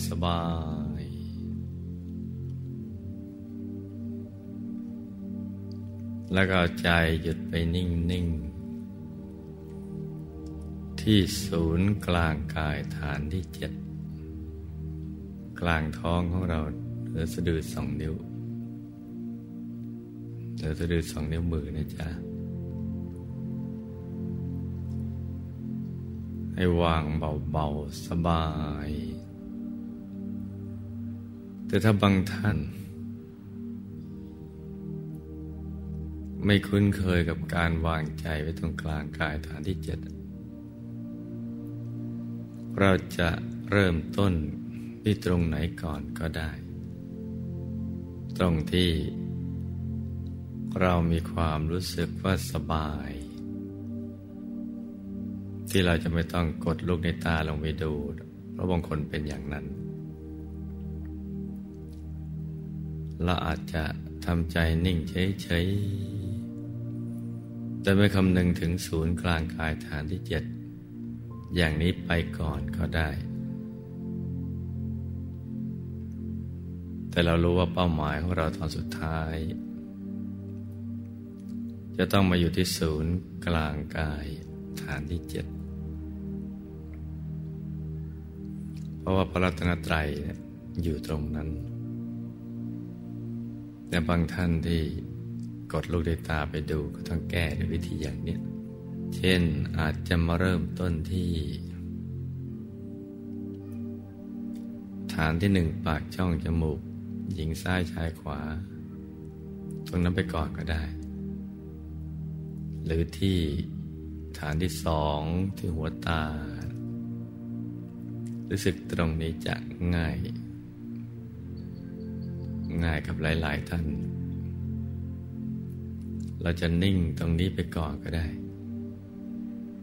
ๆสบายแล้วก็ใจหยุดไปนิ่งๆที่ศูนย์กลางกายฐานที่เจ็ดกลางท้องของเราเหลือสะดือสองนิ้วเหลือสะดือสองนิ้วมือนะจ๊ะให้วางเบาๆสบาย แต่ถ้าบางท่าน ไม่คุ้นเคยกับการวางใจไว้ตรงกลางกายฐานที่เจ็ดเราจะเริ่มต้นที่ตรงไหนก่อนก็ได้ ตรงที่เรามีความรู้สึกว่าสบาย ที่เราจะไม่ต้องกดลูกในตาลงไปดู เพราะบางคนเป็นอย่างนั้น เราอาจจะทำใจนิ่งเฉยๆแต่ไม่คำนึงถึงศูนย์กลางกายฐานที่เจ็ดอย่างนี้ไปก่อนก็ได้ แต่เรารู้ว่าเป้าหมายของเราตอนสุดท้าย จะต้องมาอยู่ที่ศูนย์กลางกายฐานที่เจ็ดเพราะว่าพระรัตนตรัยอยู่ตรงนั้น แต่บางท่านที่กดลูกในตาไปดูก็ต้องแก้ด้วยวิธีอย่างนี้ เช่นอาจจะมาเริ่มต้นที่ ฐานที่หนึ่งปากช่องจมูก หญิงซ้ายชายขวา ตรงนั้นไปก่อนก็ได้ หรือที่ฐานที่สองที่หัวตา รู้สึกตรงนี้จะง่าย ง่ายกับหลาย ๆ ท่าน เราจะนิ่งตรงนี้ไปก่อนก็ได้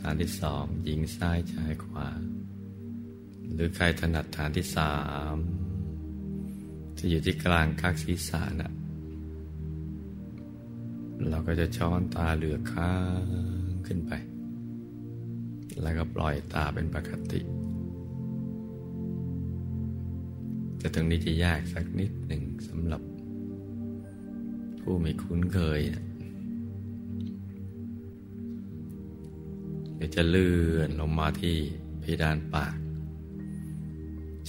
ฐานที่สองหญิงซ้ายชายขวา หรือใครถนัดฐานที่สามที่อยู่ที่กลางคักศีรษะนะเราก็จะช้อนตาเหลือค้างขึ้นไป แล้วก็ปล่อยตาเป็นปกติ แต่ตรงนี้จะยากสักนิดหนึ่งสำหรับ ผู้ไม่คุ้นเคยเดี๋ยวจะเลื่อนลงมาที่เพดานปาก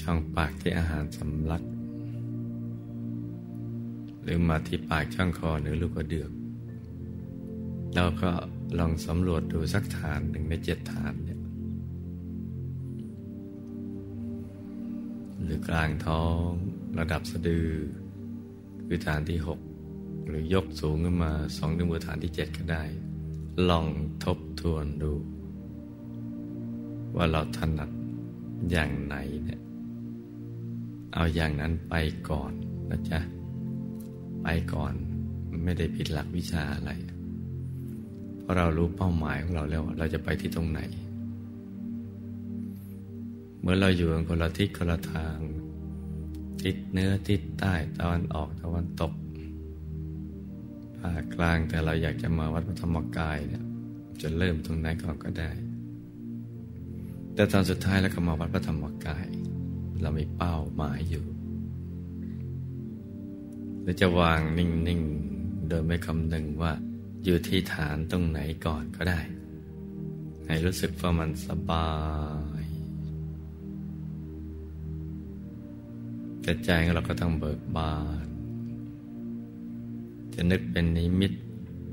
ช่องปากที่อาหารสำลัก หรือมาที่ปากช่องคอหรือลูกกระเดือก แล้วก็ลองสำรวจดูสักฐานหนึ่งในเจ็ดฐาน รือกลางท้อง ระดับสะดือ คือฐานที่หกหรือยกสูงขึ้นมาสองนิ้วมือฐานที่เจ็ดก็ได้ ลองทบทวนดู ว่าเราถนัดอย่างไหนเนี่ยเอาอย่างนั้นไปก่อนนะจ๊ะ ไปก่อนไม่ได้ผิดหลักวิชาอะไร เพราะเรารู้เป้าหมายของเราแล้วเราจะไปที่ตรงไหน มื่อเราอยู่กันคนละทิศคนละทาง ทิศเนื้อทิศใต้ตะวันออกตะวันตกภาคกลางแต่เราอยากจะมาวัดพระธรรมกายเนี่ยจะเริ่มตรงไหนก่อนก็ได้ แต่ตอนสุดท้ายแล้วก็มาวัดพระธรรมกาย เรามีเป้าหมายอยู่เราจะวางนิ่งๆ โดยไม่คำนึงว่าอยู่ที่ฐานตรงไหนก่อนก็ได้ ให้รู้สึกว่ามันสบาย แต่ใจของเราก็ต้องเบิกบานจะนึกเป็นนิมิต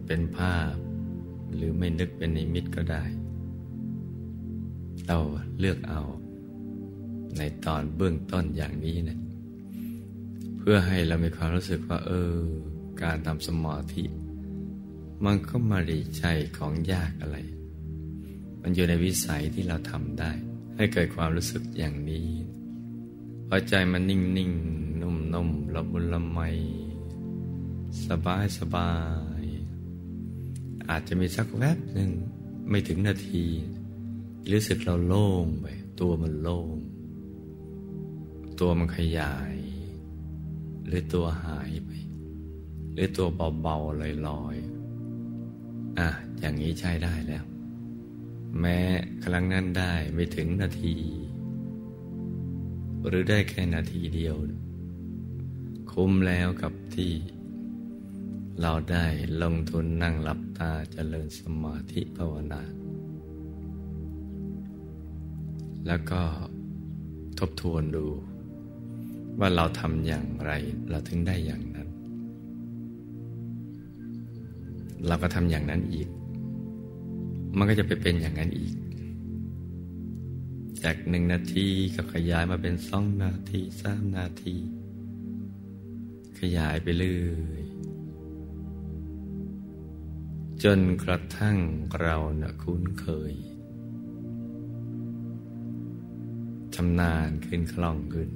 เป็นภาพ หรือไม่นึกเป็นนิมิตก็ได้ เราเลือกเอา ในตอนเบื้องต้นอย่างนี้นะเพื่อให้เรามีความรู้สึกว่า เออ การทำสมาธิ มันก็มาดีใจของยากอะไร มันอยู่ในวิสัยที่เราทำได้ ให้เกิดความรู้สึกอย่างนี้ พอใจมันนิ่งนิ่งนุ่มนุ่มละมุนละไม สบายสบาย อาจจะมีสักแวบหนึ่งไม่ถึงนาทีรู้สึกเราโล่งไป ตัวมันโล่ง ตัวมันขยาย หรือตัวหายไป หรือตัวเบาๆลอยๆอะอย่างนี้ใช้ได้แล้ว แม้ครั้งนั้นได้ไม่ถึงนาที หรือได้แค่นาทีเดียว คุ้มแล้วกับที่ เราได้ลงทุนนั่งหลับตาเจริญสมาธิภาวนา แล้วก็ทบทวนดู ว่าเราทำอย่างไร เราถึงได้อย่างนั้น เราก็ทำอย่างนั้นอีก มันก็จะไปเป็นอย่างนั้นอีก จากหนึ่งนาทีก็ขยายมาเป็นสองนาทีสามนาที ขยายไปเรื่อยจนกระทั่งเรานะคุ้นเคยชำนาญขึ้นคล่องขึ้น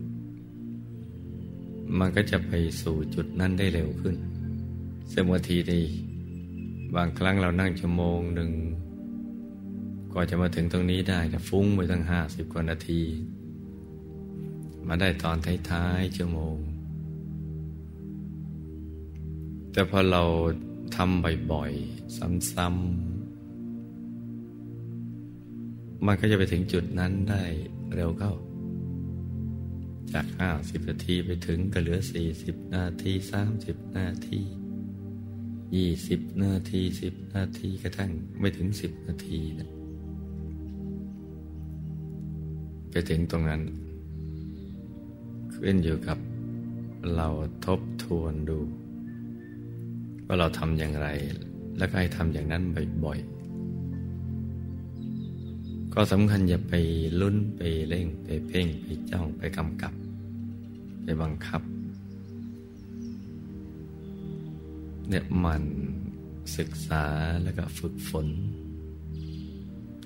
มันก็จะไปสู่จุดนั้นได้เร็วขึ้นซึ่งบางทีนี่บางครั้งเรานั่งชั่วโมงหนึ่ง กว่าจะมาถึงตรงนี้ได้จะฟุ้งไปตั้งห้าสิบกว่านาที มาได้ตอนท้ายๆชั่วโมง แต่พอเราทำบ่อยๆ ซ้ำๆ มันก็จะไปถึงจุดนั้นได้เร็วเข้า จากห้าสิบนาทีไปถึงก็เหลือสี่สิบนาทีสามสิบนาทียี่สิบนาทีสิบนาทีกระทั่งไม่ถึงสิบนาทีนะ ไปถึงตรงนั้น ขึ้นอยู่กับเราทบทวนดู ว่าเราทำอย่างไร แล้วก็ให้ทำอย่างนั้นบ่อยๆ ก็สำคัญอย่าไปลุ้นไปเร่งไปเพ่งไปจ้องไปกำกับ ไปบังคับ เนี่ยมันศึกษาแล้วก็ฝึกฝน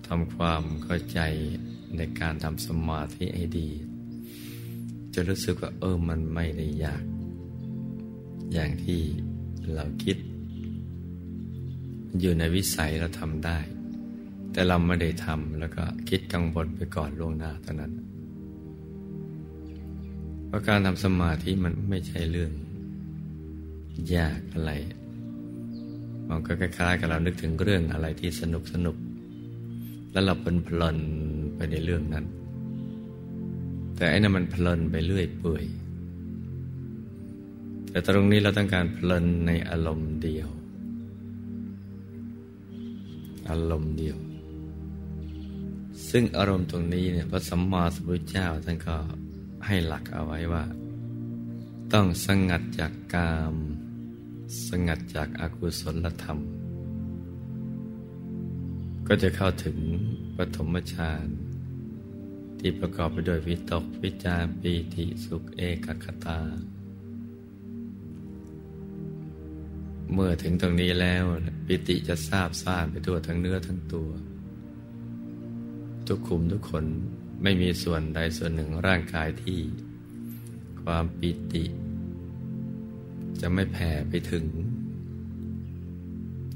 ทำความเข้าใจ ในการทำสมาธิให้ดี จะรู้สึกว่าเออมันไม่ได้ยาก อย่างที่เราคิด อยู่ในวิสัยเราทำได้ แต่เราไม่ได้ทำแล้วก็คิดกังวลไปก่อนล่วงหน้าเท่านั้นเพราะการทำสมาธิมันไม่ใช่เรื่อง ยากอะไรมันก็คล้ายๆกับเรานึกถึงเรื่องอะไรที่สนุกสนุก แล้วเราเป็นเพลิน ไปในเรื่องนั้น แต่ไอ้นั่นมันเพลินไปเรื่อยเปื่อย แต่ตรงนี้เราต้องการเพลินในอารมณ์เดียว อารมณ์เดียว ซึ่งอารมณ์ตรงนี้เนี่ยพระสัมมาสัมพุทธเจ้าท่านก็ให้หลักเอาไว้ว่า ต้องสงัดจากกาม สงัดจากอากุศลธรรม ก็จะเข้าถึงปฐมฌาน ที่ประกอบไปด้วยวิตกวิจารปีติสุขเอกคตา เมื่อถึงตรงนี้แล้วปิติจะทราบซ่านไปทั่วทั้งเนื้อทั้งตัว ทุกขุมทุกคนไม่มีส่วนใดส่วนหนึ่งร่างกายที่ ความปิติ จะไม่แผ่ไปถึง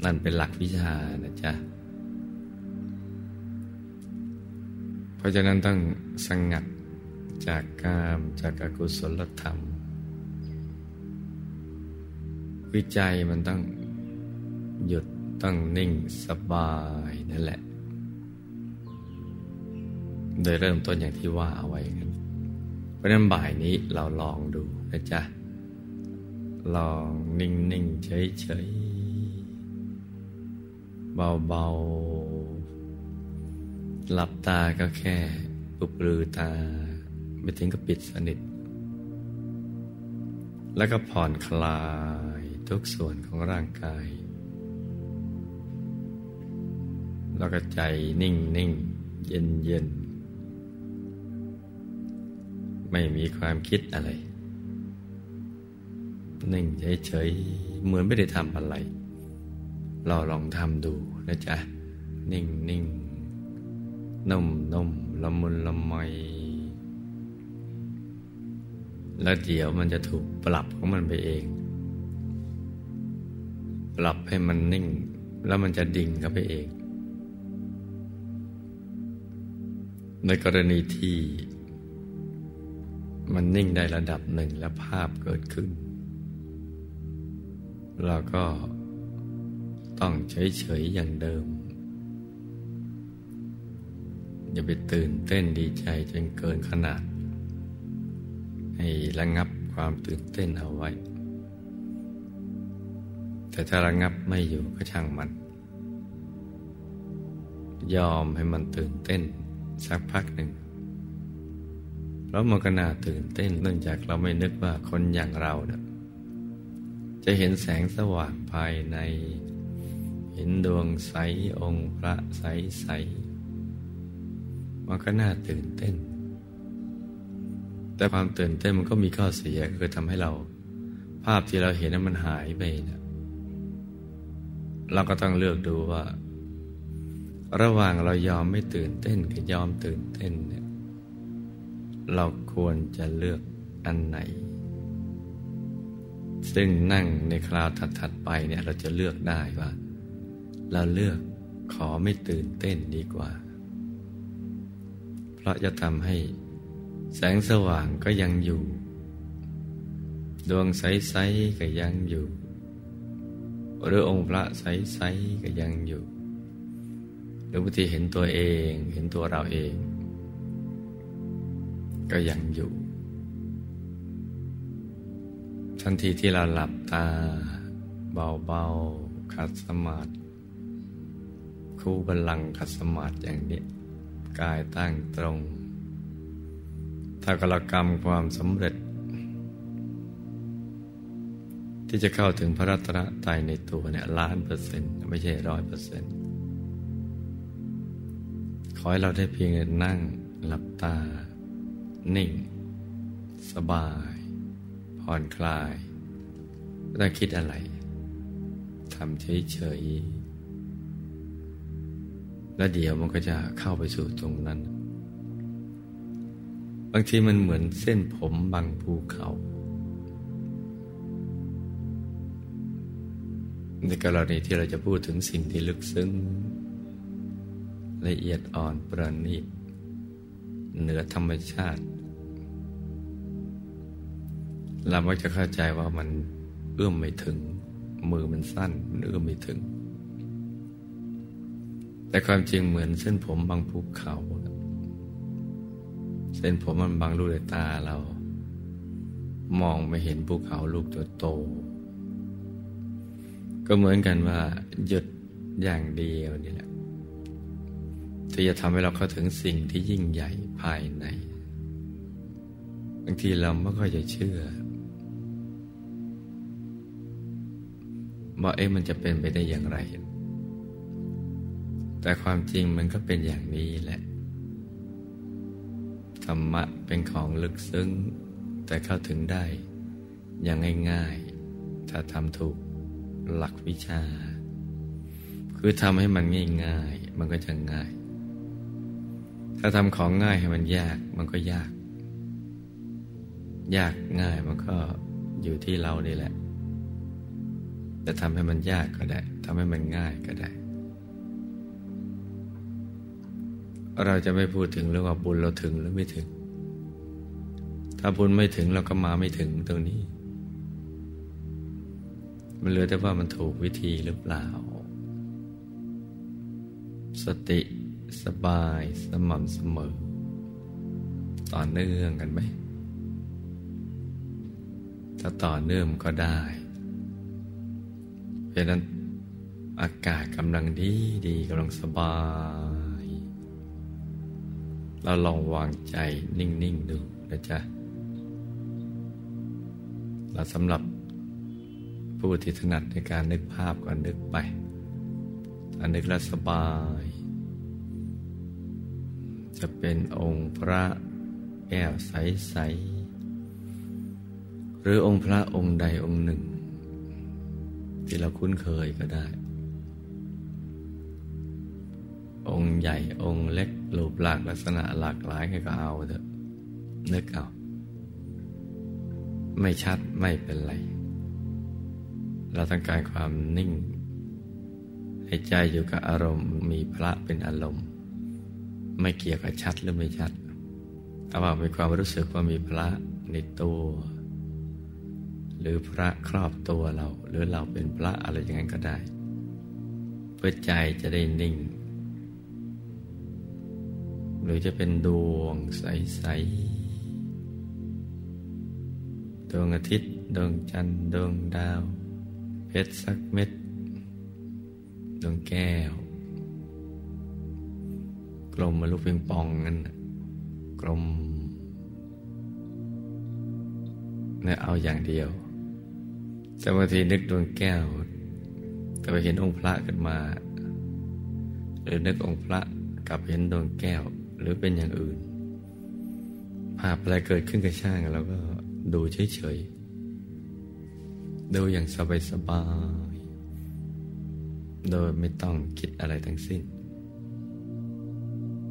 นั่นเป็นหลักวิชานะจ๊ะ ราะฉะนั้นต้องสงัดจากกามจากอกุศลธรรม วิจัยมันต้องหยุดต้องนิ่งสบายนั่นแหละ โดยเริ่มต้นอย่างที่ว่าเอาไว้กันเพราะนั้นบ่ายนี้เราลองดูนะจ๊ะ ลองนิ่งนิ่งเฉยเฉยเบาเบา หลับตาก็แค่ปุบลือตา ไม่ถึงกับปิดสนิท แล้วก็ผ่อนคลายทุกส่วนของร่างกาย แล้วก็ใจนิ่งนิ่งเย็นเย็นไม่มีความคิดอะไร นิ่งเฉยๆเหมือนไม่ได้ทำอะไร เราลองทำดูนะจ๊ะ นิ่งนิ่ง นุ่มนุ่มละมุนละไมแล้วเดี๋ยวมันจะถูกปรับของมันไปเอง ปรับให้มันนิ่ง แล้วมันจะดิ่งเข้าไปเอง ในกรณีที่มันนิ่งได้ระดับหนึ่งและภาพเกิดขึ้น เราก็ต้องเฉยๆอย่างเดิม อย่าไปตื่นเต้นดีใจจนเกินขนาด ให้ระงับความตื่นเต้นเอาไว้ แต่ถ้าระงับไม่อยู่ก็ช่างมัน ยอมให้มันตื่นเต้นสักพักหนึ่งเพราะมันก็น่าตื่นเต้นเนื่องจากเราไม่นึกว่าคนอย่างเราเนี่ยจะเห็นแสงสว่างภายใน เห็นดวงใสองค์พระใสใส มันก็น่าตื่นเต้น แต่ความตื่นเต้นมันก็มีข้อเสียคือทำให้เรา ภาพที่เราเห็นนั้นมันหายไปนะเราก็ต้องเลือกดูว่า ระหว่างเรายอมไม่ตื่นเต้นกับยอมตื่นเต้นเนี่ยเราควรจะเลือกอันไหน ซึ่งนั่งในคราวถัดๆไปเนี่ยเราจะเลือกได้ว่า เราเลือกขอไม่ตื่นเต้นดีกว่า ราะจะทำให้ แสงสว่างก็ยังอยู่ ดวงใสๆก็ยังอยู่ หรือองค์พระใสๆก็ยังอยู่ หรือบางทีเห็นตัวเองเห็นตัวเราเอง ก็ยังอยู่ ทันทีที่เราหลับตา เบาๆขัดสมาธิคู่บัลลังขัดสมาธิอย่างนี้ กายตั้งตรง ถ้ากรกรรมความสำเร็จ ที่จะเข้าถึงพระรัตนตรัยในตัวเนี่ยล้านเปอร์เซ็นต์ไม่ใช่ร้อยเปอร์เซ็นต์ขอให้เราได้เพียงนั่งหลับตา นิ่ง สบาย ผ่อนคลาย ไม่ต้องคิดอะไรทำเฉยๆ แล้วเดี๋ยวมันก็จะเข้าไปสู่ตรงนั้น บางทีมันเหมือนเส้นผมบางภูเขาในกรณีที่เราจะพูดถึงสิ่งที่ลึกซึ้ง ละเอียดอ่อนประณีตเหนือธรรมชาติ เรามักจะเข้าใจว่ามันเอื้อมไม่ถึง มือมันสั้นมันเอื้อมไม่ถึง แต่ความจริงเหมือนเส้นผมบางภูเขา เส้นผมมันบางลูกตาเรา มองไม่เห็นภูเขาลูกโต ก็เหมือนกันว่า หยุดอย่างเดียวนี่แหละที่จะทำให้เราเข้าถึงสิ่งที่ยิ่งใหญ่ภายในบางทีเราไม่ค่อยจะเชื่อว่าเอ๊ะมันจะเป็นไปได้อย่างไร แต่ความจริงมันก็เป็นอย่างนี้แหละ ธรรมะเป็นของลึกซึ้ง แต่เข้าถึงได้ อย่างง่ายๆ ถ้าทำถูกหลักวิชา คือทำให้มันง่ายๆ มันก็จะง่าย ถ้าทำของง่ายให้มันยากมันก็ยาก ยากง่ายมันก็อยู่ที่เรานี่แหละ จะทำให้มันยากก็ได้ทำให้มันง่ายก็ได้ เราจะไม่พูดถึงเรื่องว่าบุญเราถึงหรือไม่ถึง ถ้าบุญไม่ถึงเราก็มาไม่ถึงตรงนี้ มันเหลือแต่ว่ามันถูกวิธีหรือเปล่า สติสบายสม่ำเสมอ ต่อเนื่องกันไหม ถ้าต่อเนื่องก็ได้เพราะนั้นอากาศกำลังดีดีกำลังสบาย เราลองวางใจนิ่ง ๆ ดูนะจ๊ะเราสำหรับผู้ที่ถนัดในการนึกภาพก็นึกไปถ้านึกแล้วสบาย จะเป็นองค์พระแก้วใส ๆ หรือองค์พระองค์ใดองค์หนึ่ง ที่เราคุ้นเคยก็ได้ องค์ใหญ่องค์เล็กรูปหลากลักษณะหลากหลายก็เอาเถอะนึกเอาไม่ชัดไม่เป็นไร เราต้องการความนิ่ง ให้ใจอยู่กับอารมณ์มีพระเป็นอารมณ์ ไม่เกี่ยวกับชัดหรือไม่ชัดเอาว่ามีความรู้สึกว่ามีพระในตัว หรือพระครอบตัวเรา หรือเราเป็นพระอะไรอย่างนั้นก็ได้ เพื่อใจจะได้นิ่ง หรือจะเป็นดวงใส ๆ ดวงอาทิตย์ ดวงจันทร์ ดวงดาว เพชรสักเม็ด ดวงแก้ว กลมมาลูกเพียงปองนั่นกลมเนี่ยเอาอย่างเดียว แต่บางทีนึกดวงแก้ว แต่ไปเห็นองค์พระขึ้นมา หรือนึกองค์พระกับเห็นดวงแก้ว หรือเป็นอย่างอื่น ภาพอะไรเกิดขึ้นกับช่างเราก็ดูเฉยๆ ดูอย่างสบายๆ โดยไม่ต้องคิดอะไรทั้งสิ้น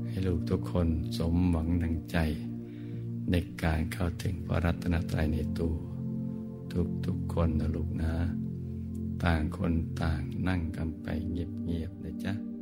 ให้ลูกทุกคนสมหวังดังใจ ในการเข้าถึงพระรัตนตรัยในตัว ทุกๆคนนะลูกนะ ต่างคนต่างนั่งกันไปเงียบๆนะจ๊ะ